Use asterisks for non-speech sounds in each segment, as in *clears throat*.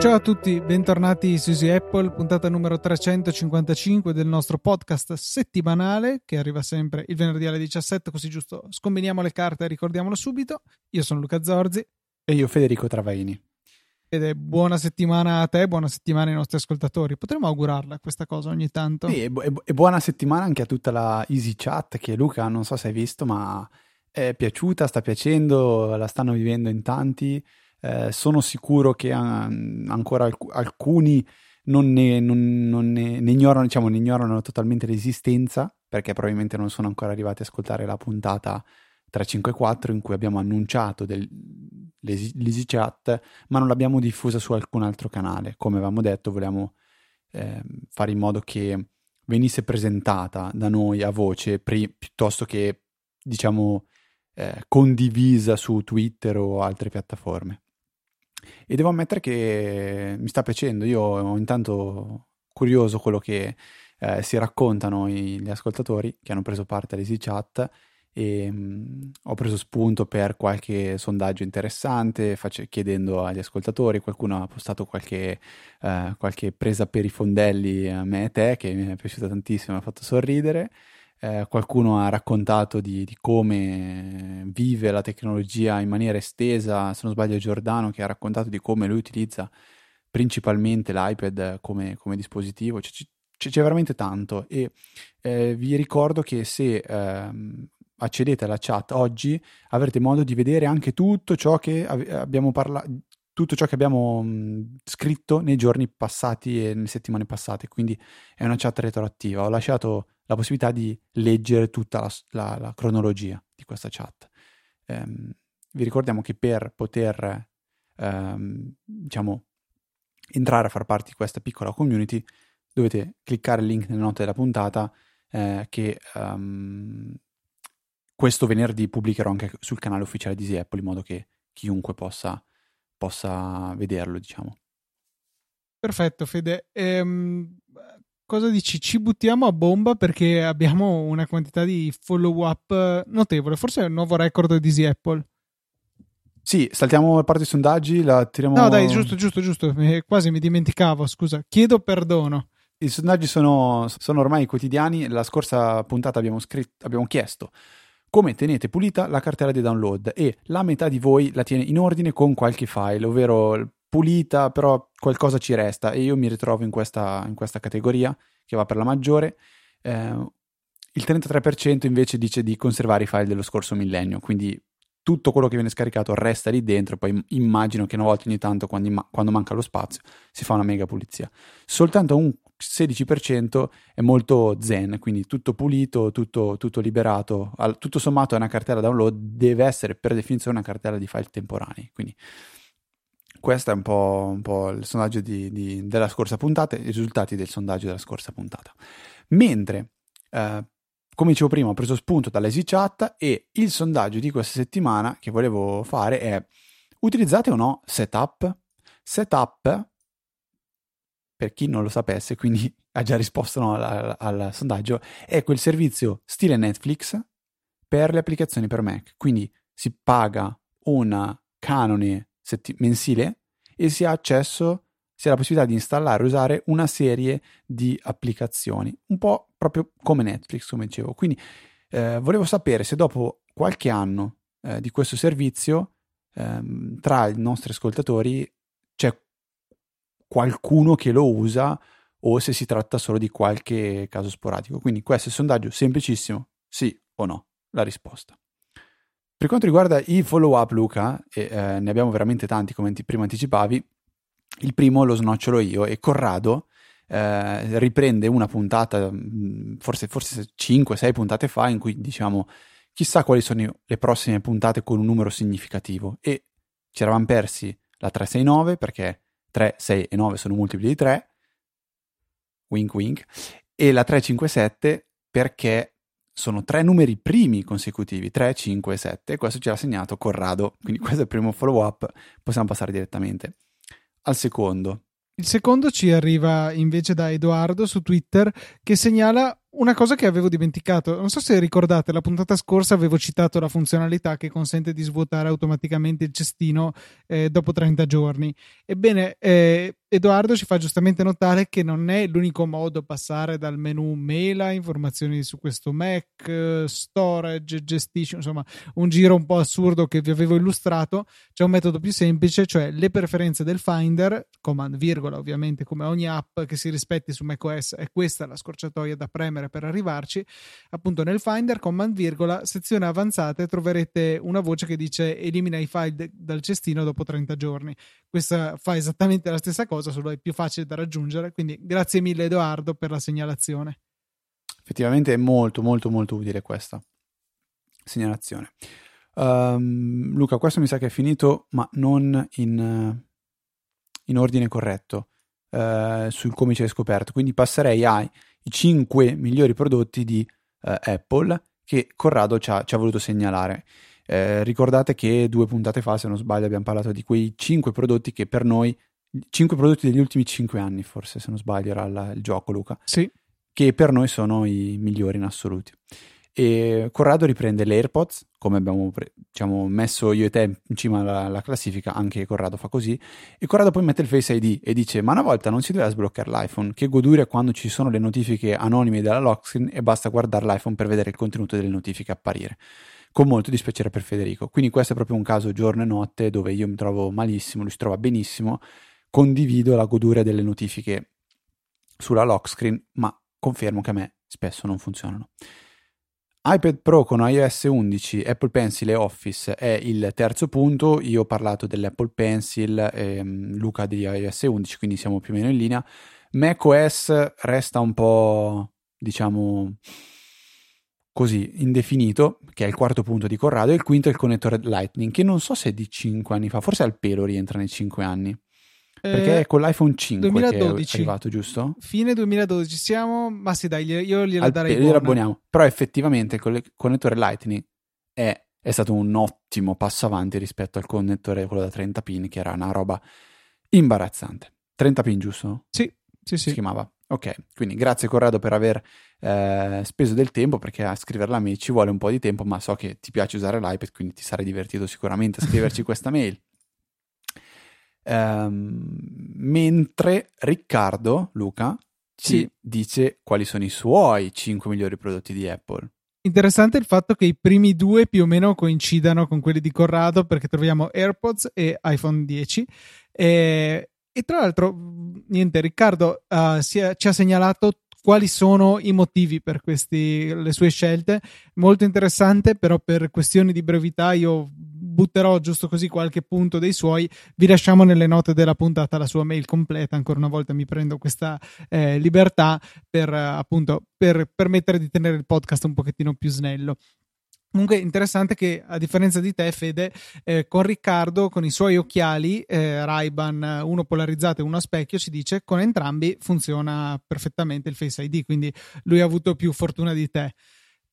Ciao a tutti, bentornati su Easy Apple, puntata numero 355 del nostro podcast settimanale che arriva sempre il venerdì alle 17, così giusto scombiniamo le carte e ricordiamolo subito. Io sono Luca Zorzi. E io Federico Travaini. Ed è buona settimana a te, buona settimana ai nostri ascoltatori. Potremmo augurarla questa cosa ogni tanto. Sì, e, bu- e buona settimana anche a tutta la Easy Chat che Luca non so se hai visto, ma è piaciuta, sta piacendo, la stanno vivendo in tanti eh, sono sicuro che um, ancora alc- alcuni non ne, non, non ne, ne, ignorano, diciamo, ne ignorano totalmente l'esistenza perché probabilmente non sono ancora arrivati ad ascoltare la puntata 354 in cui abbiamo annunciato del, l'Easy Chat ma non l'abbiamo diffusa su alcun altro canale. Come avevamo detto vogliamo eh, fare in modo che venisse presentata da noi a voce pri- piuttosto che diciamo eh, condivisa su Twitter o altre piattaforme. E devo ammettere che mi sta piacendo. Io ho intanto curioso quello che eh, si raccontano i, gli ascoltatori che hanno preso parte all'Easy Chat e mh, mm, ho preso spunto per qualche sondaggio interessante face- chiedendo agli ascoltatori, qualcuno ha postato qualche, eh, qualche presa per i fondelli a me e te che mi è piaciuta tantissimo, mi ha fatto sorridere. Eh, qualcuno ha raccontato di, di, come vive la tecnologia in maniera estesa, se non sbaglio Giordano che ha raccontato di come lui utilizza principalmente l'iPad come, come dispositivo, c'è, c'è, c'è, veramente tanto e eh, vi ricordo che se eh, accedete alla chat oggi avrete modo di vedere anche tutto ciò che abbiamo parlato tutto ciò che abbiamo mh, scritto nei giorni passati e nelle settimane passate, quindi è una chat retroattiva. Ho lasciato la possibilità di leggere tutta la, la, la cronologia di questa chat. Um, vi ricordiamo che per poter, um, diciamo, entrare a far parte di questa piccola community dovete cliccare il link nelle note della puntata eh, che um, questo venerdì pubblicherò anche sul canale ufficiale di Easy Apple in modo che chiunque possa, possa vederlo, diciamo. Perfetto, Fede. Ehm, cosa dici? Ci buttiamo a bomba perché abbiamo una quantità di follow up notevole. Forse è il nuovo record di Easy Apple. Sì, saltiamo la parte dei sondaggi, la tiriamo... No, dai, giusto, giusto, giusto. Quasi mi dimenticavo, scusa. Chiedo perdono. I sondaggi sono, sono ormai quotidiani. La scorsa puntata abbiamo, scritto, abbiamo chiesto come tenete pulita la cartella di download e la metà di voi la tiene in ordine con qualche file, ovvero pulita, però qualcosa ci resta e io mi ritrovo in questa, in questa categoria che va per la maggiore. Eh, il 33% invece dice di conservare i file dello scorso millennio, quindi tutto quello che viene scaricato resta lì dentro, poi immagino che una volta ogni tanto, quando, quando manca lo spazio, si fa una mega pulizia. Soltanto un 16% è molto zen, quindi tutto pulito, tutto, tutto liberato, Al, tutto sommato è una cartella download, deve essere per definizione una cartella di file temporanei, quindi questo è un po', un po il sondaggio di, di, della scorsa puntata, i risultati del sondaggio della scorsa puntata. Mentre, eh, come dicevo prima, ho preso spunto dall'Easy Chat e il sondaggio di questa settimana che volevo fare è utilizzate o no Setup? Setup, per chi non lo sapesse, quindi *laughs* ha già risposto no al, al, sondaggio, è quel servizio stile Netflix per le applicazioni per Mac. Quindi si paga un canone setti- mensile e si ha accesso, si ha la possibilità di installare e usare una serie di applicazioni, un po' proprio come Netflix, come dicevo. Quindi eh, volevo sapere se dopo qualche anno eh, di questo servizio ehm, tra i nostri ascoltatori c'è qualcuno che lo usa o se si tratta solo di qualche caso sporadico. Quindi questo è il sondaggio semplicissimo, sì o no, la risposta. Per quanto riguarda i follow up, Luca, e eh, ne abbiamo veramente tanti come ti, prima anticipavi, il primo lo snocciolo io e Corrado eh, riprende una puntata, mm, forse, forse 5-6 puntate fa, in cui diciamo chissà quali sono le prossime puntate con un numero significativo e ci eravamo persi la 369 perché 3, 6 e 9 sono multipli di 3, wink wink, e la 357 perché sono tre numeri primi consecutivi, 3, 5 e 7, e questo ce l'ha segnato Corrado, quindi questo è il primo follow up, possiamo passare direttamente al secondo. Il secondo ci arriva invece da Edoardo su Twitter che segnala una cosa che avevo dimenticato, non so se ricordate, la puntata scorsa avevo citato la funzionalità che consente di svuotare automaticamente il cestino eh, dopo 30 giorni. Ebbene, eh, Edoardo ci fa giustamente notare che non è l'unico modo passare dal menu mela, informazioni su questo Mac, storage, gestisci, insomma, un giro un po' assurdo che vi avevo illustrato. C'è un metodo più semplice, cioè le preferenze del Finder, command virgola ovviamente come ogni app che si rispetti su macOS, è questa la scorciatoia da premere premere per arrivarci, appunto nel Finder, command virgola, sezione avanzate, troverete una voce che dice elimina i file dal cestino dopo 30 giorni. Questa fa esattamente la stessa cosa, solo è più facile da raggiungere, quindi grazie mille Edoardo per la segnalazione. Effettivamente è molto molto molto utile questa segnalazione. Um, Luca, questo mi sa che è finito, ma non in, in ordine corretto uh, su come ci hai scoperto. Quindi passerei ai i 5 migliori prodotti di eh, Apple che Corrado ci ha, ci ha voluto segnalare. Eh, ricordate che due puntate fa, se non sbaglio, abbiamo parlato di quei 5 prodotti che per noi, 5 prodotti degli ultimi 5 anni, forse se non sbaglio era la, il gioco, Luca. Sì. Che per noi sono i migliori in assoluti. E Corrado riprende le AirPods, come abbiamo diciamo, messo io e te in cima alla, alla, classifica, anche Corrado fa così, e Corrado poi mette il Face ID e dice ma una volta non si doveva sbloccare l'iPhone, che goduria quando ci sono le notifiche anonime della lock screen e basta guardare l'iPhone per vedere il contenuto delle notifiche apparire. Con molto dispiacere per Federico. Quindi questo è proprio un caso giorno e notte dove io mi trovo malissimo, lui si trova benissimo, condivido la goduria delle notifiche sulla lock screen, ma confermo che a me spesso non funzionano iPad Pro con iOS 11, Apple Pencil e Office è il terzo punto. Io ho parlato dell'Apple Pencil, ehm, Luca di iOS 11, quindi siamo più o meno in linea. macOS resta un po', diciamo, così indefinito, che è il quarto punto di Corrado, e il quinto è il connettore Lightning, che non so se è di 5 anni fa, forse al pelo rientra nei 5 anni. Perché eh, è con l'iPhone 5 2012. è arrivato, giusto? Fine 2012 siamo, ma sì dai, io gliela Al, darei gliela abboniamo. Però effettivamente il connettore Lightning è, è, stato un ottimo passo avanti rispetto al connettore quello da 30 pin, che era una roba imbarazzante. 30 pin, giusto? Sì, sì, sì. Si chiamava. Ok, quindi grazie Corrado per aver eh, speso del tempo perché a scriverla a me ci vuole un po' di tempo, ma so che ti piace usare l'iPad, quindi ti sarai divertito sicuramente a scriverci *laughs* questa mail. Um, mentre Riccardo, Luca, ci sì. dice quali sono i suoi 5 migliori prodotti di Apple. Interessante il fatto che i primi due più o meno coincidano con quelli di Corrado perché troviamo AirPods e iPhone 10 e, e tra l'altro niente Riccardo uh, è, ci ha segnalato quali sono i motivi per questi, le sue scelte molto interessante però per questioni di brevità io butterò giusto così qualche punto dei suoi. Vi lasciamo nelle note della puntata la sua mail completa. Ancora una volta mi prendo questa eh, libertà per appunto per permettere di tenere il podcast un pochettino più snello. Comunque interessante che a differenza di te Fede, eh, con Riccardo, con i suoi occhiali eh, Ray-Ban, uno polarizzato e uno a specchio, ci dice con entrambi funziona perfettamente il Face ID, quindi lui ha avuto più fortuna di te.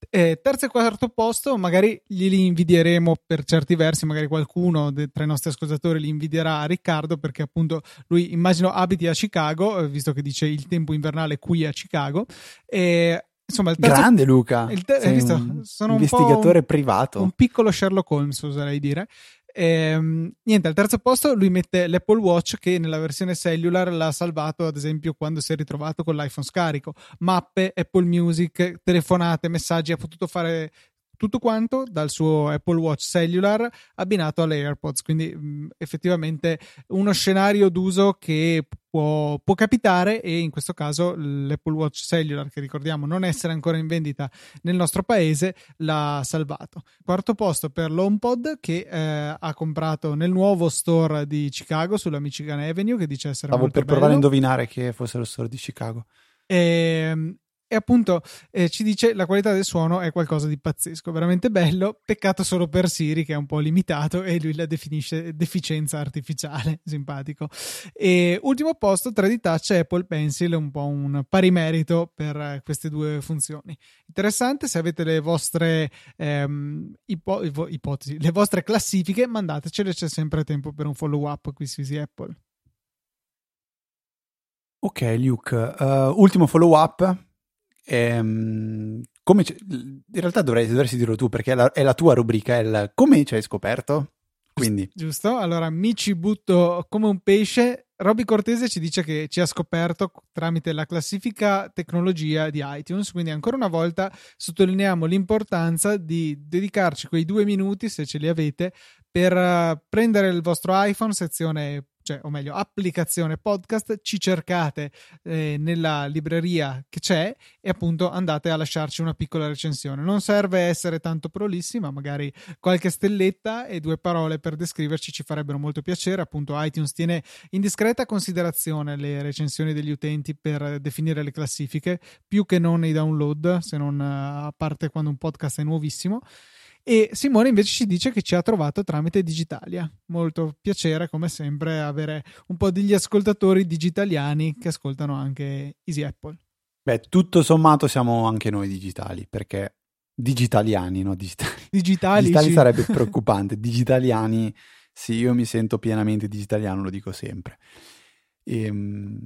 Eh, terzo e quarto posto, magari glieli invidieremo per certi versi, magari qualcuno de- tra i nostri ascoltatori li invidierà a Riccardo perché appunto lui immagino abiti a Chicago, eh, visto che dice il tempo invernale qui a Chicago. E, insomma, il terzo, Grande Luca, il te- visto, sono investigatore un privato. Un piccolo Sherlock Holmes, oserei dire. Ehm, niente, al terzo posto lui mette l'Apple Watch che nella versione cellular l'ha salvato, ad esempio, quando si è ritrovato con l'iPhone scarico. Mappe, Apple Music, telefonate, messaggi, ha potuto fare tutto quanto dal suo Apple Watch Cellular abbinato alle AirPods. Quindi mh, effettivamente uno scenario d'uso che può, può, capitare e in questo caso l'Apple Watch Cellular, che ricordiamo non essere ancora in vendita nel nostro paese, l'ha salvato. Quarto posto per l'HomePod che eh, ha comprato nel nuovo store di Chicago sulla Michigan Avenue che dice essere Stavo molto per bello. provare a indovinare che fosse lo store di Chicago. E, ehm, e appunto eh, ci dice la qualità del suono è qualcosa di pazzesco, veramente bello, peccato solo per Siri che è un po' limitato e lui la definisce deficienza artificiale, *laughs* simpatico. E ultimo posto, 3D Touch e Apple Pencil, un po' un pari merito per queste due funzioni. Interessante, se avete le vostre ehm, ipo- ipotesi, le vostre classifiche, mandatecele, c'è sempre tempo per un follow up qui su Easy Apple. Ok, Luke, uh, ultimo follow up. Ehm, come in realtà dovrei, dovresti dirlo tu perché è la, è la tua rubrica, è il come ci hai scoperto. Quindi. Giusto, allora mi ci butto come un pesce. Robby Cortese ci dice che ci ha scoperto tramite la classifica tecnologia di iTunes, quindi ancora una volta sottolineiamo l'importanza di dedicarci quei due minuti, se ce li avete, per uh, prendere il vostro iPhone, sezione cioè, o meglio, applicazione podcast, ci cercate eh, nella libreria che c'è e appunto andate a lasciarci una piccola recensione. Non serve essere tanto prolissi, ma magari qualche stelletta e due parole per descriverci ci farebbero molto piacere. Appunto, iTunes tiene in discreta considerazione le recensioni degli utenti per definire le classifiche, più che non i download, se non a parte quando un podcast è nuovissimo. E Simone invece ci dice che ci ha trovato tramite Digitalia. Molto piacere, come sempre, avere un po' degli ascoltatori digitaliani che ascoltano anche Easy Apple. Beh, tutto sommato siamo anche noi digitali, perché digitaliani, no? Digitali, digitali, digitali sarebbe preoccupante. Digitaliani, sì, io mi sento pienamente digitaliano, lo dico sempre. E, ehm,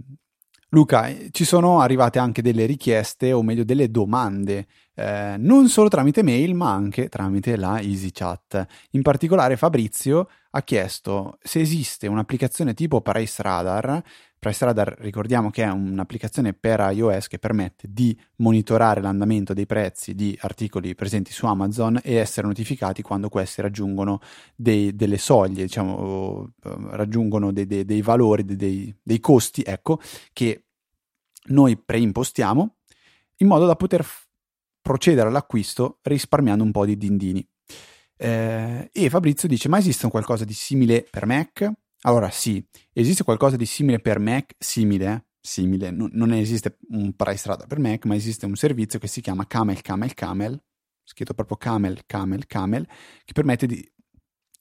Luca, ci sono arrivate anche delle richieste, o meglio delle domande, eh, non solo tramite mail, ma anche tramite la EasyChat. In particolare Fabrizio ha chiesto se esiste un'applicazione tipo Price Radar. Price Radar ricordiamo che è un'applicazione per iOS che permette di monitorare l'andamento dei prezzi di articoli presenti su Amazon e essere notificati quando questi raggiungono dei, delle soglie, diciamo, raggiungono dei, dei, dei valori, dei, costi, ecco, che noi preimpostiamo in modo da poter procedere all'acquisto risparmiando un po' di dindini. Eh, e Fabrizio dice: Ma esiste qualcosa di simile per Mac? Allora sì, esiste qualcosa di simile per Mac, simile, eh? simile, non, non esiste un parastrada per Mac, ma esiste un servizio che si chiama Camel Camel Camel, scritto proprio Camel Camel Camel, che permette di,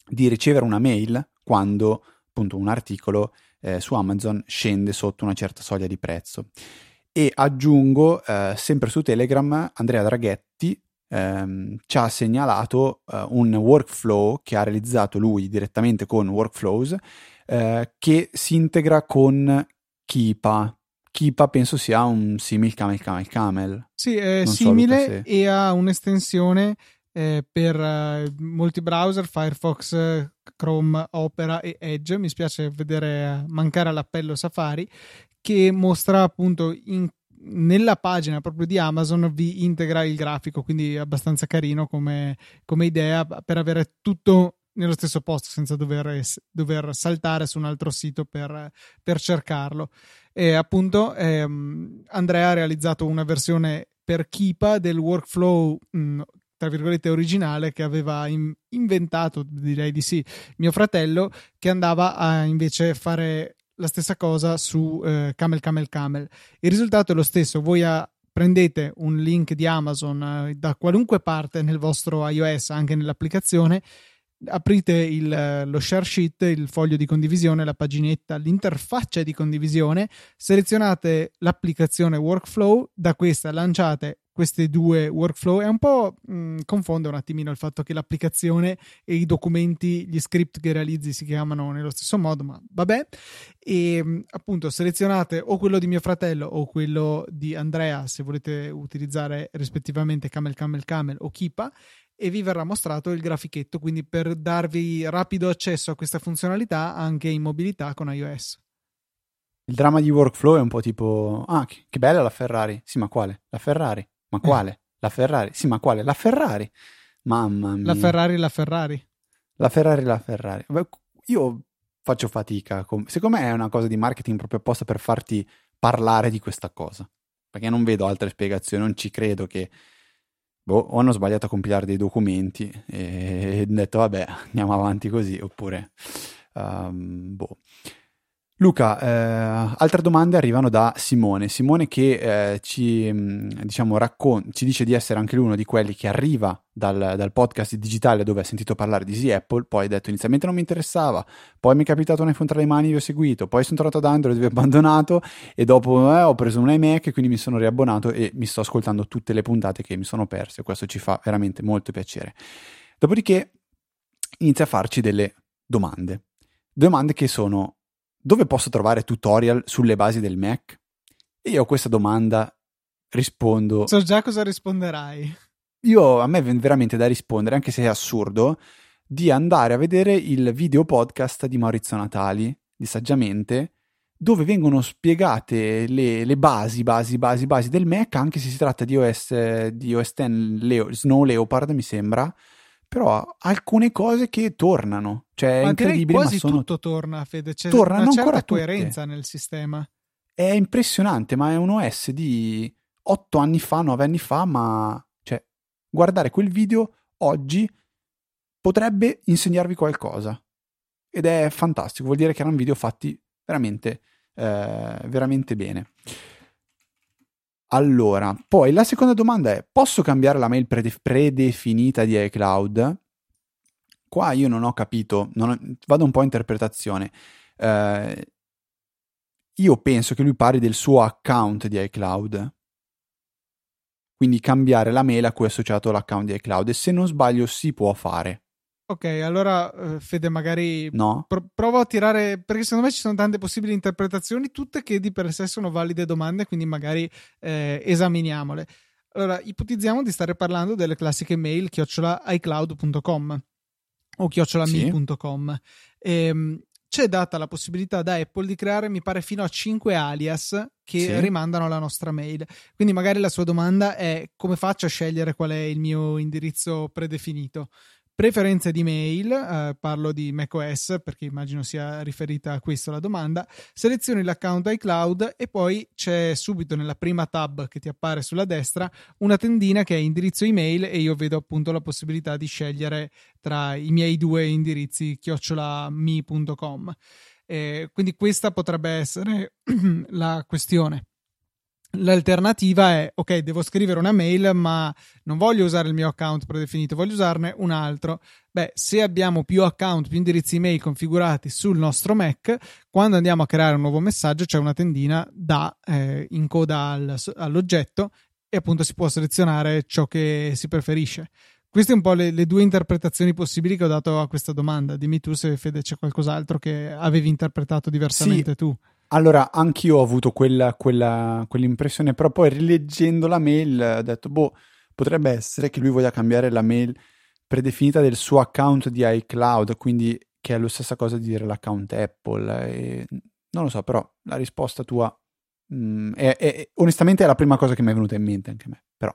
di ricevere una mail quando appunto un articolo eh, su Amazon scende sotto una certa soglia di prezzo. E aggiungo, eh, sempre su Telegram, Andrea Draghetti ehm, ci ha segnalato eh, un workflow che ha realizzato lui direttamente con Workflows eh, che si integra con Kipa. Kipa penso sia un simile camel camel camel. Sì, è non simile so, e ha un'estensione eh, per eh, molti browser, Firefox, Chrome, Opera e Edge. Mi spiace vedere mancare all'appello Safari, che mostra appunto in nella pagina proprio di Amazon vi integra il grafico, quindi è abbastanza carino come, come idea per avere tutto nello stesso posto senza dover, dover saltare su un altro sito per, per cercarlo. E appunto ehm, Andrea ha realizzato una versione per Kipa del workflow mh, tra virgolette originale che aveva in, inventato, direi di sì, mio fratello, che andava a invece fare la stessa cosa su eh, Camel Camel Camel. Il risultato è lo stesso, voi a, prendete un link di Amazon eh, da qualunque parte nel vostro iOS, anche nell'applicazione, aprite il, lo share sheet, il foglio di condivisione, la paginetta, l'interfaccia di condivisione, selezionate l'applicazione workflow, da questa lanciate questi due workflow. È un po' mh, mm, confonde un attimino il fatto che l'applicazione e i documenti, gli script che realizzi si chiamano nello stesso modo, ma vabbè. E mh, appunto selezionate o quello di mio fratello o quello di Andrea se volete utilizzare rispettivamente Camel Camel Camel o Kipa e vi verrà mostrato il grafichetto, quindi per darvi rapido accesso a questa funzionalità anche in mobilità con iOS. Il dramma di workflow è un po' tipo, ah, che bella la Ferrari. Sì, ma quale? La Ferrari. Ma quale? Eh. La Ferrari? Sì, ma quale? La Ferrari. Mamma mia. La Ferrari, la Ferrari. La Ferrari, la Ferrari. Io faccio fatica. Secondo me è una cosa di marketing proprio apposta per farti parlare di questa cosa. Perché non vedo altre spiegazioni, non ci credo che boh, o hanno sbagliato a compilare dei documenti e hanno detto vabbè andiamo avanti così oppure um, boh. Luca, eh, altre domande arrivano da Simone. Simone che eh, ci, mm, diciamo, raccon- ci dice di essere anche lui uno di quelli che arriva dal, dal, podcast digitale dove ha sentito parlare di Easy Apple, poi ha detto inizialmente non mi interessava, poi mi è capitato un iPhone tra le mani vi ho seguito, poi sono tornato ad Android *laughs* vi ho abbandonato e dopo eh, ho preso un iMac e quindi mi sono riabbonato e mi sto ascoltando tutte le puntate che mi sono perse. Questo ci fa veramente molto piacere. Dopodiché inizia a farci delle domande. Domande che sono dove posso trovare tutorial sulle basi del Mac? Io a questa domanda rispondo. So già cosa risponderai. Io a me viene veramente da rispondere, anche se è assurdo, di andare a vedere il video podcast di Maurizio Natali, di Saggiamente, dove vengono spiegate le, le, basi, basi, basi, basi del Mac, anche se si tratta di OS, di OS X Leo, Snow Leopard, mi sembra, però alcune cose che tornano, cioè ma è incredibile, quasi ma sono... tutto torna, Fede, c'è Tornano una certa tutte. coerenza nel sistema. È impressionante, ma è un OS di 8 anni fa, 9 anni fa, ma cioè, guardare quel video oggi potrebbe insegnarvi qualcosa. Ed è fantastico, vuol dire che erano video fatti veramente, eh, veramente bene. Allora, poi la seconda domanda è: posso cambiare la mail prede- predefinita di iCloud? Qua io non ho capito, non ho- vado un po' a interpretazione. Eh, io penso che lui parli del suo account di iCloud. Quindi cambiare la mail a cui è associato l'account di iCloud. E se non sbaglio, si può fare. Ok, allora eh, Fede, magari No? pro- provo a tirare, perché secondo me ci sono tante possibili interpretazioni, tutte che di per sé sono valide domande, quindi magari eh, esaminiamole. Allora, ipotizziamo di stare parlando delle classiche mail chiocciola iCloud.com o chiocciolami.com. Ehm, c'è data la possibilità da Apple di creare, mi pare, fino a 5 alias che Sì. rimandano alla nostra mail. Quindi magari la sua domanda è come faccio a scegliere qual è il mio indirizzo predefinito. Preferenze di mail, eh, parlo di macOS perché immagino sia riferita a questo la domanda. Selezioni l'account iCloud e poi c'è subito nella prima tab che ti appare sulla destra una tendina che è indirizzo email e io vedo appunto la possibilità di scegliere tra i miei due indirizzi chiocciolami.com. Eh, quindi questa potrebbe essere *clears throat* la questione. L'alternativa è, ok, devo scrivere una mail, ma non voglio usare il mio account predefinito, voglio usarne un altro. Beh, se abbiamo più account, più indirizzi email configurati sul nostro Mac, quando andiamo a creare un nuovo messaggio c'è una tendina da eh, in coda al- all'oggetto e appunto si può selezionare ciò che si preferisce. Queste un po' le, le due interpretazioni possibili che ho dato a questa domanda. Dimmi tu se Fede c'è qualcos'altro che avevi interpretato diversamente tu. Allora, anch'io ho avuto quella, quella, quell'impressione, però poi rileggendo la mail ho detto, boh, potrebbe essere che lui voglia cambiare la mail predefinita del suo account di iCloud, quindi che è la stessa cosa di dire l'account Apple. E... Non lo so, però la risposta tua Mm, è, è, onestamente è la prima cosa che mi è venuta in mente anche a me. Però.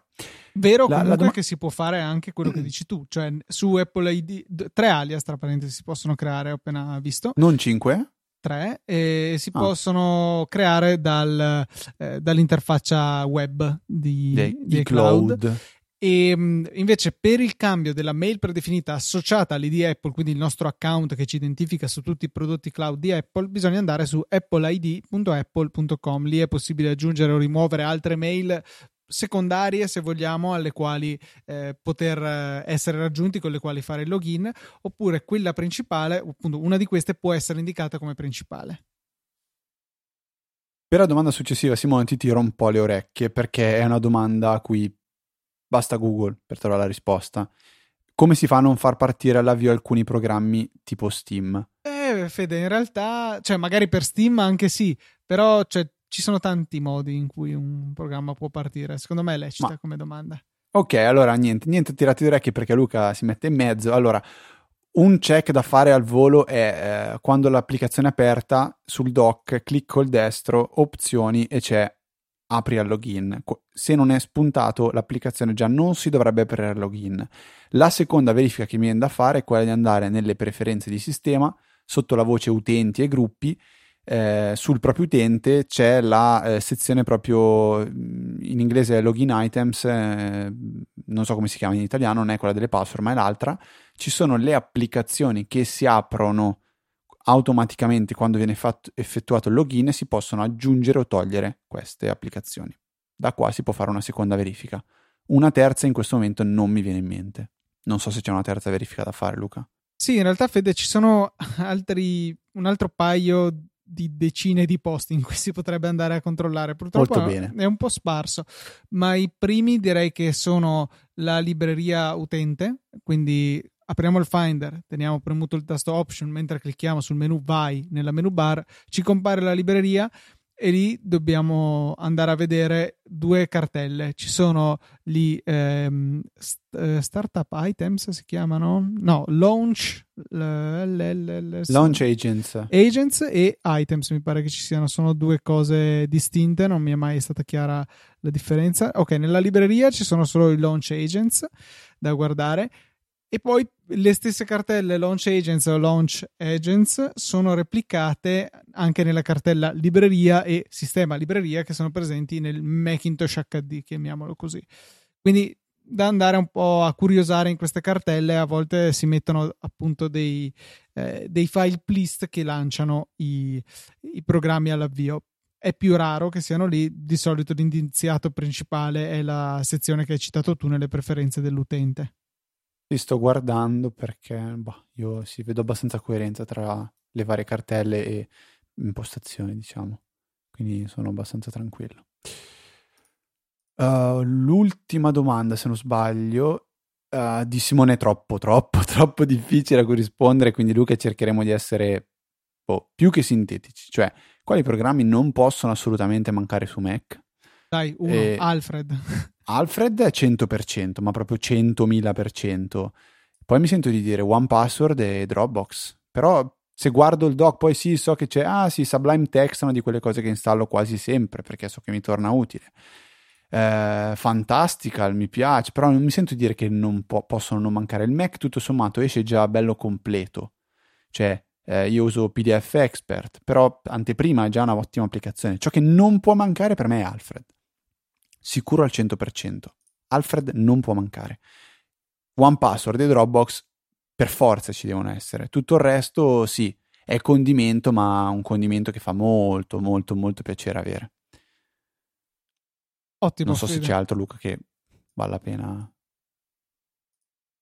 Vero la, la dom- che si può fare anche quello che *clears throat* dici tu, cioè su Apple ID tre alias tra parentesi si possono creare, ho appena visto. Non cinque? 3 e si ah. possono creare dal, eh, dall'interfaccia web di, De, di cloud. E mm, invece per il cambio della mail predefinita associata all'ID Apple, quindi il nostro account che ci identifica su tutti i prodotti cloud di Apple, bisogna andare su appleid.apple.com. Lì è possibile aggiungere o rimuovere altre mail secondarie, se vogliamo, alle quali eh, poter eh, essere raggiunti, con le quali fare il login, oppure quella principale, appunto una di queste può essere indicata come principale. Per la domanda successiva, Simone, ti tiro un po' le orecchie perché è una domanda a cui basta Google per trovare la risposta. Come si fa a non far partire all'avvio alcuni programmi tipo Steam? Eh, Fede, in realtà, cioè magari per Steam anche sì, però cioè, ci sono tanti modi in cui un programma può partire. Secondo me è lecita Ma- come domanda. Ok, allora niente, niente tirati le orecchie perché Luca si mette in mezzo. Allora, un check da fare al volo è eh, quando l'applicazione è aperta sul dock, clicco il destro, opzioni e c'è apri al login. Se non è spuntato, l'applicazione già non si dovrebbe aprire al login. La seconda verifica che mi viene da fare è quella di andare nelle preferenze di sistema, sotto la voce utenti e gruppi. Eh, sul proprio utente c'è la eh, sezione proprio mm, in inglese login items, eh, non so come si chiama in italiano, non è quella delle password, ma è l'altra. Ci sono le applicazioni che si aprono automaticamente quando viene fatto, effettuato il login e si possono aggiungere o togliere queste applicazioni. Da qua si può fare una seconda verifica. Una terza in questo momento non mi viene in mente. Non so se c'è una terza verifica da fare, Luca. Sì, in realtà, Fede, ci sono *laughs* altri, un altro paio di decine di posti in cui si potrebbe andare a controllare. Purtroppo è un po' sparso, ma i primi direi che sono la libreria utente, quindi apriamo il Finder, teniamo premuto il tasto Option mentre clicchiamo sul menu Vai nella menu bar, ci compare la libreria e lì dobbiamo andare a vedere due cartelle. Ci sono gli ehm, st- eh, startup items, si chiamano? No, launch, l- l- l- launch agents. Agents e items, mi pare che ci siano. Sono due cose distinte, non mi è mai stata chiara la differenza. Ok, nella libreria ci sono solo i launch agents da guardare e poi le stesse cartelle Launch Agents o Launch Agents sono replicate anche nella cartella libreria e sistema libreria che sono presenti nel Macintosh HD, chiamiamolo così. Quindi da andare un po' a curiosare in queste cartelle, a volte si mettono appunto dei, eh, dei file plist che lanciano i, i programmi all'avvio è più raro che siano lì. Di solito l'indiziato principale è la sezione che hai citato tu nelle preferenze dell'utente. Li sto guardando perché boh, io si vedo abbastanza coerenza tra le varie cartelle e impostazioni, diciamo. Quindi sono abbastanza tranquillo. Uh, l'ultima domanda, se non sbaglio, uh, di Simone è troppo, troppo, *laughs* troppo difficile a corrispondere, quindi Luca cercheremo di essere boh, più che sintetici. Cioè, quali programmi non possono assolutamente mancare su Mac? Dai, uno, e... Alfred. Alfred è 100%, ma proprio 100.000%. Poi mi sento di dire One Password e Dropbox. Però se guardo il doc, poi sì, so che c'è, ah sì, Sublime Text è una di quelle cose che installo quasi sempre perché so che mi torna utile. Eh, Fantastical, mi piace, però non mi sento di dire che non po- possono non mancare. Il Mac tutto sommato esce già bello completo. Cioè, eh, io uso PDF Expert, però anteprima è già un'ottima applicazione. Ciò che non può mancare per me è Alfred sicuro al 100%. Alfred non può mancare. One Password e Dropbox per forza ci devono essere. Tutto il resto sì, è condimento, ma un condimento che fa molto, molto, molto piacere avere. Ottimo. Non so Fede. se c'è altro, Luca, che vale la pena.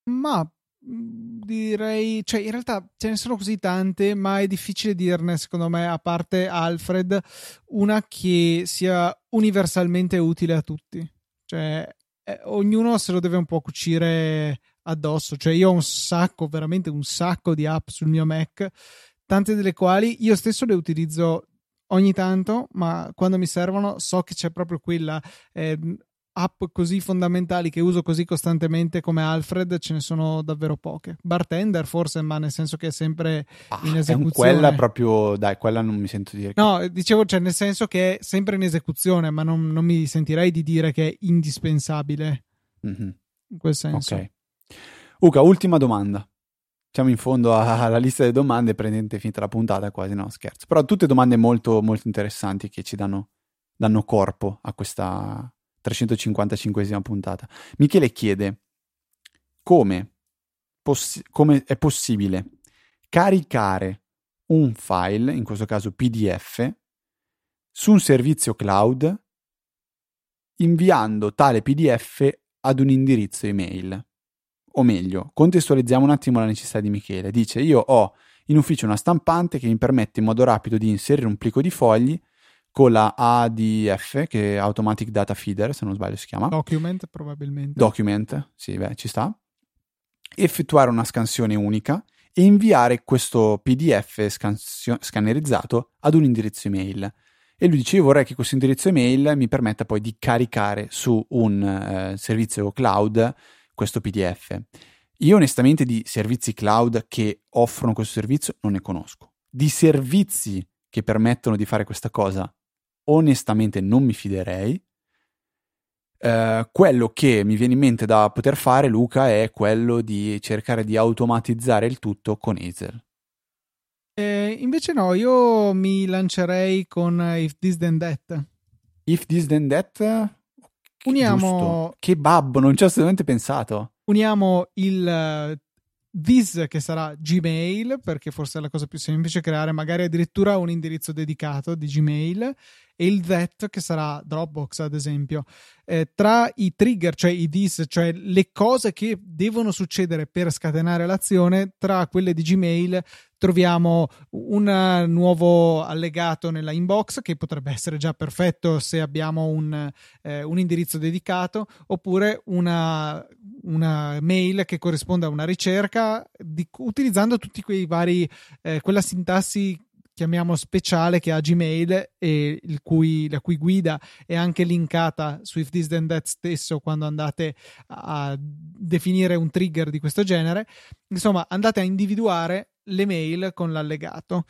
Ma direi, cioè in realtà ce ne sono così tante, ma è difficile dirne, secondo me, a parte Alfred, una che sia universalmente utile a tutti. Cioè, eh, ognuno se lo deve un po' cucire addosso. Cioè, io ho un sacco, veramente un sacco di app sul mio Mac, tante delle quali io stesso le utilizzo ogni tanto, ma quando mi servono so che c'è proprio quella. Eh, app così fondamentali che uso così costantemente come Alfred ce ne sono davvero poche. Bartender forse, ma nel senso che è sempre ah, in esecuzione. quella proprio, dai, quella non mi sento dire. Che... No, dicevo, cioè nel senso che è sempre in esecuzione, ma non, non mi sentirei di dire che è indispensabile. Mm-hmm. In quel senso. Ok. Uca, ultima domanda. Siamo in fondo alla lista delle domande, prendente finita la puntata quasi, no scherzo. Però tutte domande molto, molto interessanti che ci danno, danno corpo a questa, 355esima puntata. Michele chiede come, poss- come è possibile caricare un file, in questo caso PDF, su un servizio cloud inviando tale PDF ad un indirizzo email. O meglio, contestualizziamo un attimo la necessità di Michele. Dice: Io ho in ufficio una stampante che mi permette in modo rapido di inserire un plico di fogli con la ADF, che è Automatic Data Feeder, se non sbaglio si chiama. Document, probabilmente. Document, sì, beh, ci sta. Effettuare una scansione unica e inviare questo PDF scansio- scannerizzato ad un indirizzo email. E lui dice: Io vorrei che questo indirizzo email mi permetta poi di caricare su un eh, servizio cloud questo PDF. Io onestamente di servizi cloud che offrono questo servizio non ne conosco. Di servizi che permettono di fare questa cosa onestamente non mi fiderei. Uh, quello che mi viene in mente da poter fare, Luca, è quello di cercare di automatizzare il tutto con Hazel. Eh, invece no, io mi lancerei con If This Then That. If This Then That? Uniamo... Giusto. Che babbo, non ci ho assolutamente pensato. Uniamo il This che sarà Gmail, perché forse è la cosa più semplice creare magari addirittura un indirizzo dedicato di Gmail e il that che sarà Dropbox ad esempio. Eh, tra i trigger, cioè i this, cioè le cose che devono succedere per scatenare l'azione, tra quelle di Gmail troviamo un nuovo allegato nella inbox che potrebbe essere già perfetto se abbiamo un, eh, un indirizzo dedicato oppure una, una, mail che corrisponde a una ricerca di, utilizzando tutti quei vari eh, quella sintassi chiamiamo speciale che ha Gmail e cui, la cui guida è anche linkata su If This Then That stesso quando andate a definire un trigger di questo genere. Insomma, andate a individuare le mail con l'allegato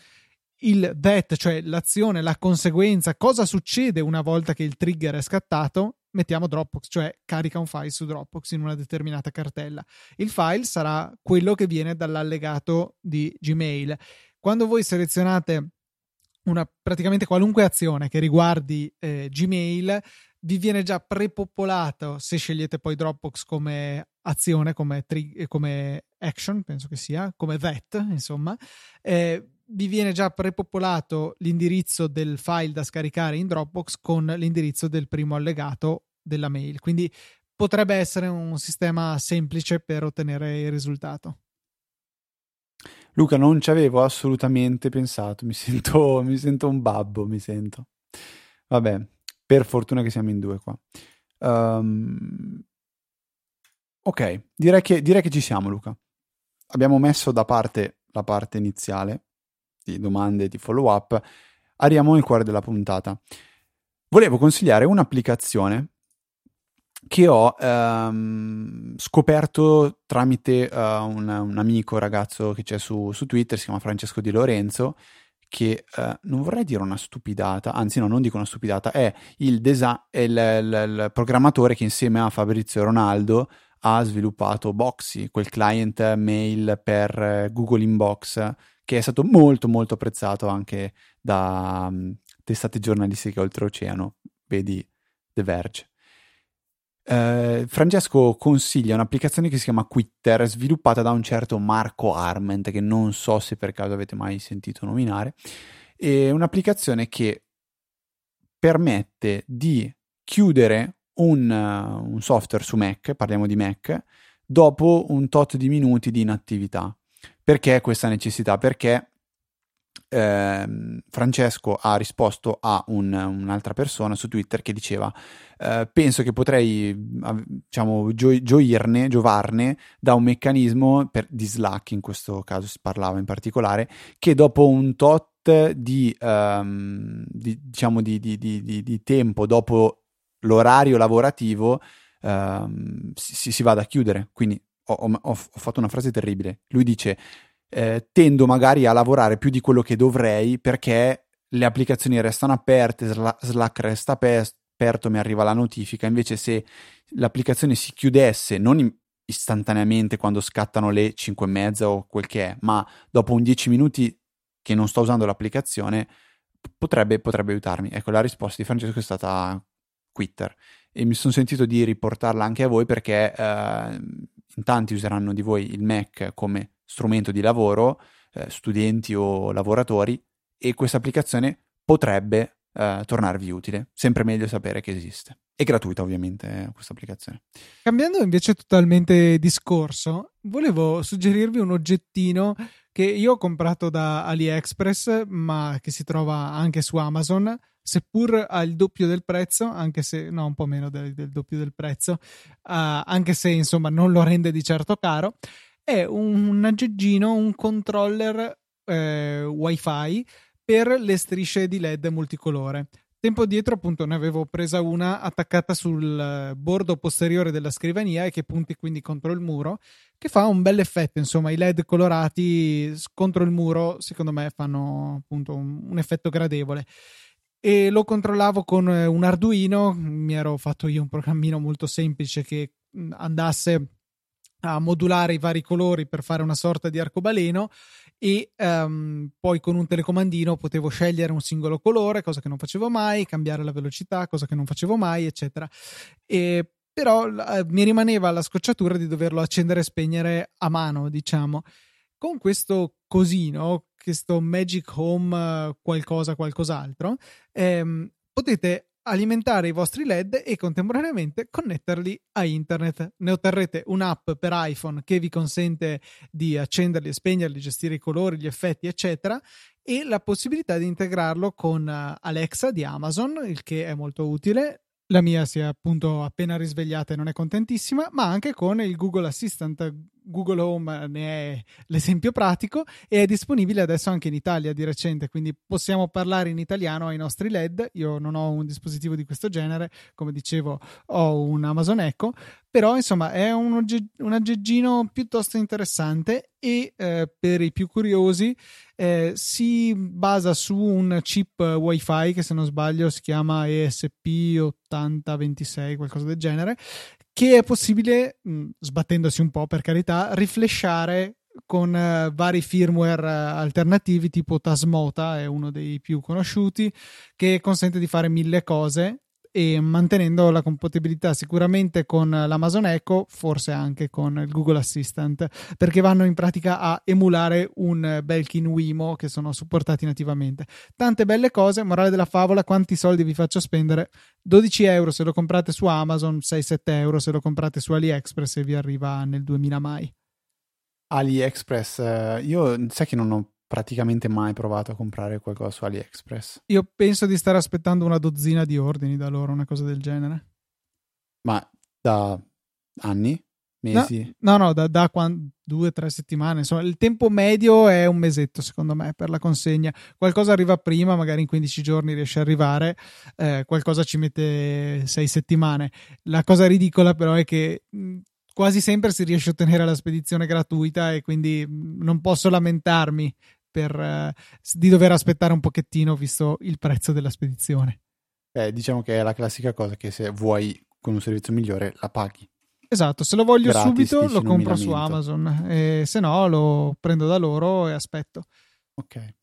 il that, cioè l'azione, la conseguenza, cosa succede una volta che il trigger è scattato, mettiamo Dropbox, cioè carica un file su Dropbox in una determinata cartella. Il file sarà quello che viene dall'allegato di Gmail. Quando voi selezionate una praticamente qualunque azione che riguardi eh, Gmail, vi viene già prepopolato se scegliete poi Dropbox come azione, come, tri- come action, penso che sia, come that, insomma. Eh, vi viene già prepopolato l'indirizzo del file da scaricare in Dropbox con l'indirizzo del primo allegato della mail. Quindi potrebbe essere un sistema semplice per ottenere il risultato. Luca, non ci avevo assolutamente pensato, mi sento, *laughs* mi sento un babbo, mi sento. Vabbè, per fortuna che siamo in due qua. Um, ok, direi che, direi che ci siamo, Luca. Abbiamo messo da parte la parte iniziale di domande di follow up, arriviamo al cuore della puntata. Volevo consigliare un'applicazione che ho ehm, scoperto tramite uh, un, un, amico, ragazzo che c'è su, su, Twitter, si chiama Francesco Di Lorenzo, che uh, non vorrei dire una stupidata, anzi no, non dico una stupidata, è il, desa- è il, il, il programmatore che insieme a Fabrizio Ronaldo ha sviluppato Boxy, quel client mail per eh, Google Inbox che è stato molto molto apprezzato anche da um, testate giornalistiche oltreoceano, vedi The Verge. Uh, Francesco consiglia un'applicazione che si chiama Quitter, sviluppata da un certo Marco Arment, che non so se per caso avete mai sentito nominare. È un'applicazione che permette di chiudere un, uh, un software su Mac, parliamo di Mac, dopo un tot di minuti di inattività. Perché questa necessità? Perché eh, Francesco ha risposto a un, un'altra persona su Twitter che diceva eh, penso che potrei diciamo, gio- gioirne, giovarne da un meccanismo per, di Slack, in questo caso si parlava in particolare, che dopo un tot di, um, di, diciamo di, di, tempo, dopo l'orario lavorativo, um, si, si, va a chiudere. Quindi ho, ho, ho fatto una frase terribile. Lui dice: eh, Tendo magari a lavorare più di quello che dovrei perché le applicazioni restano aperte, Slack resta aperto, mi arriva la notifica. Invece, se l'applicazione si chiudesse non istantaneamente quando scattano le 5 e mezza o quel che è, ma dopo un 10 minuti che non sto usando l'applicazione, potrebbe, potrebbe aiutarmi. Ecco, la risposta di Francesco è stata Twitter e mi sono sentito di riportarla anche a voi perché eh, in tanti useranno di voi il Mac come strumento di lavoro, eh, studenti o lavoratori, e questa applicazione potrebbe eh, tornarvi utile. Sempre meglio sapere che esiste. È gratuita ovviamente eh, questa applicazione. Cambiando invece totalmente discorso, volevo suggerirvi un oggettino che io ho comprato da AliExpress, ma che si trova anche su Amazon seppur al doppio del prezzo, anche se no, un po' meno del, del doppio del prezzo, uh, anche se insomma non lo rende di certo caro, è un aggeggino, un controller eh, wifi per le strisce di LED multicolore. Tempo dietro, appunto, ne avevo presa una attaccata sul bordo posteriore della scrivania e che punti quindi contro il muro, che fa un bel effetto. Insomma, i LED colorati contro il muro, secondo me, fanno appunto un, un effetto gradevole e lo controllavo con eh, un Arduino, mi ero fatto io un programmino molto semplice che andasse a modulare i vari colori per fare una sorta di arcobaleno e um, poi con un telecomandino potevo scegliere un singolo colore, cosa che non facevo mai, cambiare la velocità, cosa che non facevo mai, eccetera. E però uh, mi rimaneva la scocciatura di doverlo accendere e spegnere a mano, diciamo. Con questo cosino, questo Magic Home qualcosa qualcos'altro, ehm, potete alimentare i vostri LED e contemporaneamente connetterli a internet. Ne otterrete un'app per iPhone che vi consente di accenderli e spegnerli, gestire i colori, gli effetti, eccetera, e la possibilità di integrarlo con eh, Alexa di Amazon, il che è molto utile. La mia si è appunto appena risvegliata e non è contentissima, ma anche con il Google Assistant Google Home ne è l'esempio pratico e è disponibile adesso anche in Italia di recente, quindi possiamo parlare in italiano ai nostri LED. Io non ho un dispositivo di questo genere, come dicevo, ho un Amazon Echo, però insomma è un, ogge- un aggeggino piuttosto interessante e eh, per i più curiosi eh, si basa su un chip wifi che se non sbaglio si chiama ESP8026 qualcosa del genere che è possibile, mh, sbattendosi un po' per carità, riflesciare con uh, vari firmware uh, alternativi tipo Tasmota è uno dei più conosciuti che consente di fare mille cose e mantenendo la compatibilità sicuramente con l'Amazon Echo, forse anche con il Google Assistant, perché vanno in pratica a emulare un Belkin Wimo che sono supportati nativamente. Tante belle cose, morale della favola, quanti soldi vi faccio spendere? 12 euro se lo comprate su Amazon, 6-7 euro se lo comprate su AliExpress e vi arriva nel 2000 mai. AliExpress, eh, io sai che non ho praticamente mai provato a comprare qualcosa su AliExpress. Io penso di stare aspettando una dozzina di ordini da loro, una cosa del genere. Ma da anni? Mesi? No, no, no da, da quando, due o tre settimane. Insomma, il tempo medio è un mesetto, secondo me, per la consegna. Qualcosa arriva prima, magari in 15 giorni riesce ad arrivare, eh, qualcosa ci mette sei settimane. La cosa ridicola, però, è che quasi sempre si riesce a ottenere la spedizione gratuita e quindi non posso lamentarmi per, uh, di dover aspettare un pochettino visto il prezzo della spedizione. Eh, diciamo che è la classica cosa che se vuoi con un servizio migliore la paghi. Esatto, se lo voglio Gratis, subito lo compro su Amazon, e se no lo prendo da loro e aspetto. Ok.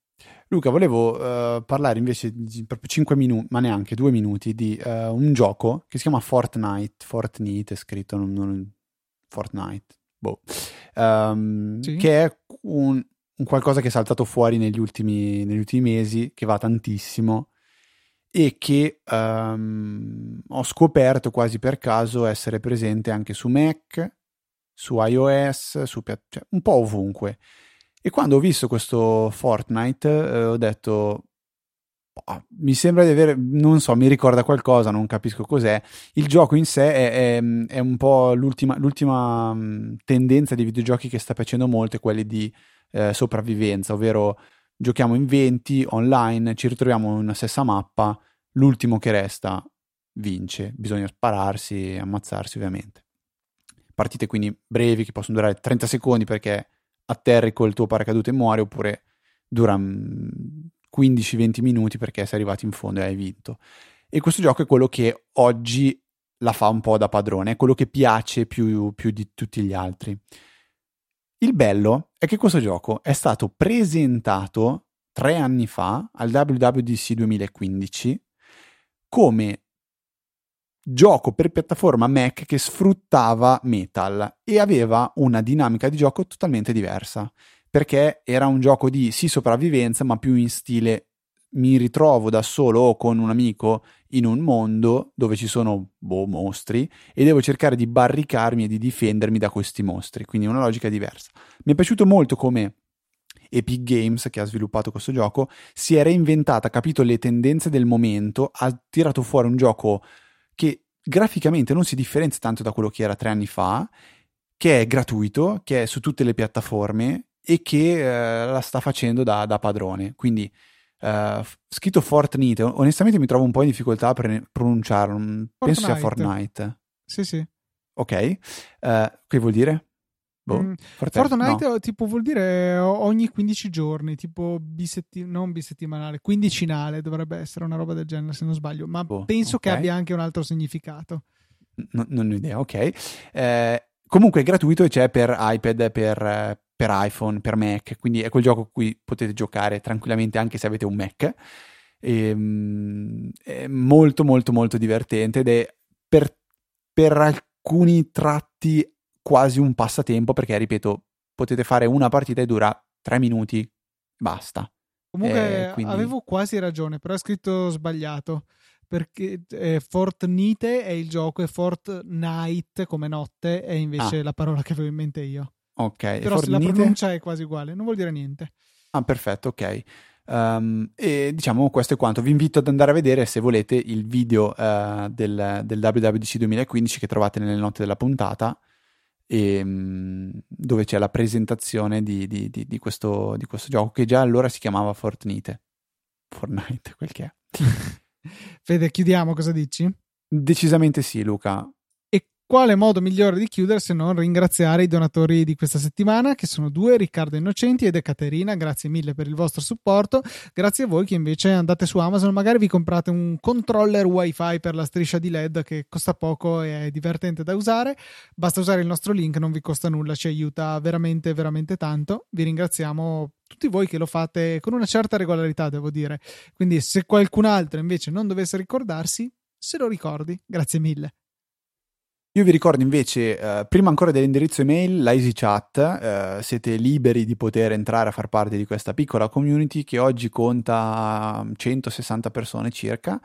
Luca, volevo uh, parlare invece di proprio 5 minuti, ma neanche 2 minuti, di uh, un gioco che si chiama Fortnite. Fortnite è scritto, non, non, Fortnite, boh. Um, sì. che è un, un qualcosa che è saltato fuori negli ultimi, negli ultimi mesi, che va tantissimo e che um, ho scoperto quasi per caso essere presente anche su Mac, su iOS, su, cioè, un po' ovunque. E quando ho visto questo Fortnite eh, ho detto, oh, mi sembra di avere, non so, mi ricorda qualcosa, non capisco cos'è. Il gioco in sé è, è, è un po' l'ultima, l'ultima tendenza di videogiochi che sta facendo molto, quelli di eh, sopravvivenza, ovvero giochiamo in 20 online, ci ritroviamo in una stessa mappa, l'ultimo che resta vince, bisogna spararsi e ammazzarsi ovviamente. Partite quindi brevi che possono durare 30 secondi perché atterri col tuo paracadute e muori oppure dura 15-20 minuti perché sei arrivato in fondo e hai vinto. E questo gioco è quello che oggi la fa un po' da padrone, è quello che piace più, più di tutti gli altri. Il bello è che questo gioco è stato presentato tre anni fa al WWDC 2015 come gioco per piattaforma Mac che sfruttava Metal e aveva una dinamica di gioco totalmente diversa perché era un gioco di sì sopravvivenza ma più in stile mi ritrovo da solo o con un amico in un mondo dove ci sono boh, mostri e devo cercare di barricarmi e di difendermi da questi mostri, quindi una logica diversa. Mi è piaciuto molto come Epic Games, che ha sviluppato questo gioco, si è reinventata, ha capito le tendenze del momento, ha tirato fuori un gioco che graficamente non si differenzia tanto da quello che era tre anni fa, che è gratuito, che è su tutte le piattaforme e che eh, la sta facendo da, da padrone. Quindi Uh, scritto Fortnite, onestamente mi trovo un po' in difficoltà per pronunciarlo. Fortnite. Penso sia Fortnite. Sì, sì. Ok. Uh, che vuol dire? Boh, mm, Fortnite no. tipo vuol dire ogni 15 giorni, tipo bisetti- non bisettimanale, quindicinale dovrebbe essere una roba del genere se non sbaglio, ma boh, penso okay. che abbia anche un altro significato. No, non ho idea, ok. Eh, comunque è gratuito e c'è per iPad, per, per iPhone, per Mac, quindi è quel gioco a cui potete giocare tranquillamente anche se avete un Mac. E, um, è molto molto molto divertente ed è per, per alcuni tratti quasi un passatempo perché ripeto potete fare una partita e dura tre minuti basta comunque eh, quindi... avevo quasi ragione però è scritto sbagliato perché eh, Fortnite è il gioco e Fortnite come notte è invece ah. la parola che avevo in mente io Ok. Però la pronuncia è quasi uguale, non vuol dire niente. Ah, perfetto, ok. Um, e diciamo questo è quanto. Vi invito ad andare a vedere se volete il video uh, del, del WWDC 2015 che trovate nelle note della puntata. e, mm, dove c'è la presentazione di, di, di, questo, di questo gioco che già allora si chiamava Fortnite. Fortnite, quel che è. *laughs* Fede, chiudiamo, cosa dici? Decisamente sì, Luca quale modo migliore di chiudere se non ringraziare i donatori di questa settimana, che sono due, Riccardo Innocenti ed Caterina. Grazie mille per il vostro supporto. Grazie a voi che invece andate su Amazon, magari vi comprate un controller wifi per la striscia di LED che costa poco e è divertente da usare. Basta usare il nostro link, non vi costa nulla, ci aiuta veramente, veramente tanto. Vi ringraziamo tutti voi che lo fate con una certa regolarità, devo dire. Quindi se qualcun altro invece non dovesse ricordarsi, se lo ricordi, grazie mille. Io vi ricordo invece, eh, prima ancora dell'indirizzo email, la EasyChat, eh, siete liberi di poter entrare a far parte di questa piccola community che oggi conta 160 persone circa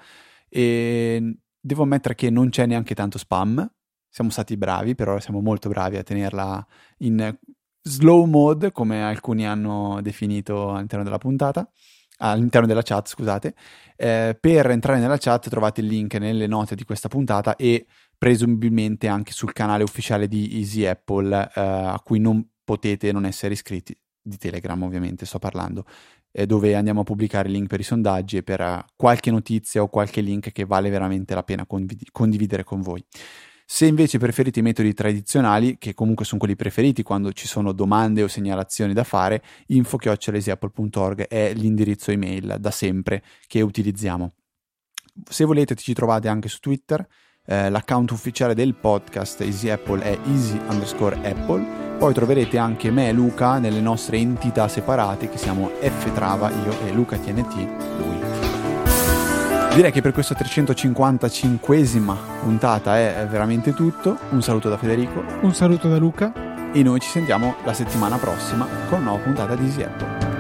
e devo ammettere che non c'è neanche tanto spam, siamo stati bravi, però siamo molto bravi a tenerla in slow mode, come alcuni hanno definito all'interno della puntata all'interno della chat, scusate. Eh, per entrare nella chat trovate il link nelle note di questa puntata e presumibilmente anche sul canale ufficiale di Easy Apple eh, a cui non potete non essere iscritti, di Telegram ovviamente sto parlando, eh, dove andiamo a pubblicare link per i sondaggi e per uh, qualche notizia o qualche link che vale veramente la pena condiv- condividere con voi. Se invece preferite i metodi tradizionali, che comunque sono quelli preferiti quando ci sono domande o segnalazioni da fare, info.easyapple.org è l'indirizzo email da sempre che utilizziamo. Se volete ci trovate anche su Twitter, eh, l'account ufficiale del podcast Easy Apple è easy underscore apple. Poi troverete anche me e Luca nelle nostre entità separate che siamo F Trava, io e Luca TNT, lui. Direi che per questa 355esima puntata è veramente tutto. Un saluto da Federico. Un saluto da Luca. E noi ci sentiamo la settimana prossima con una nuova puntata di Easy Apple.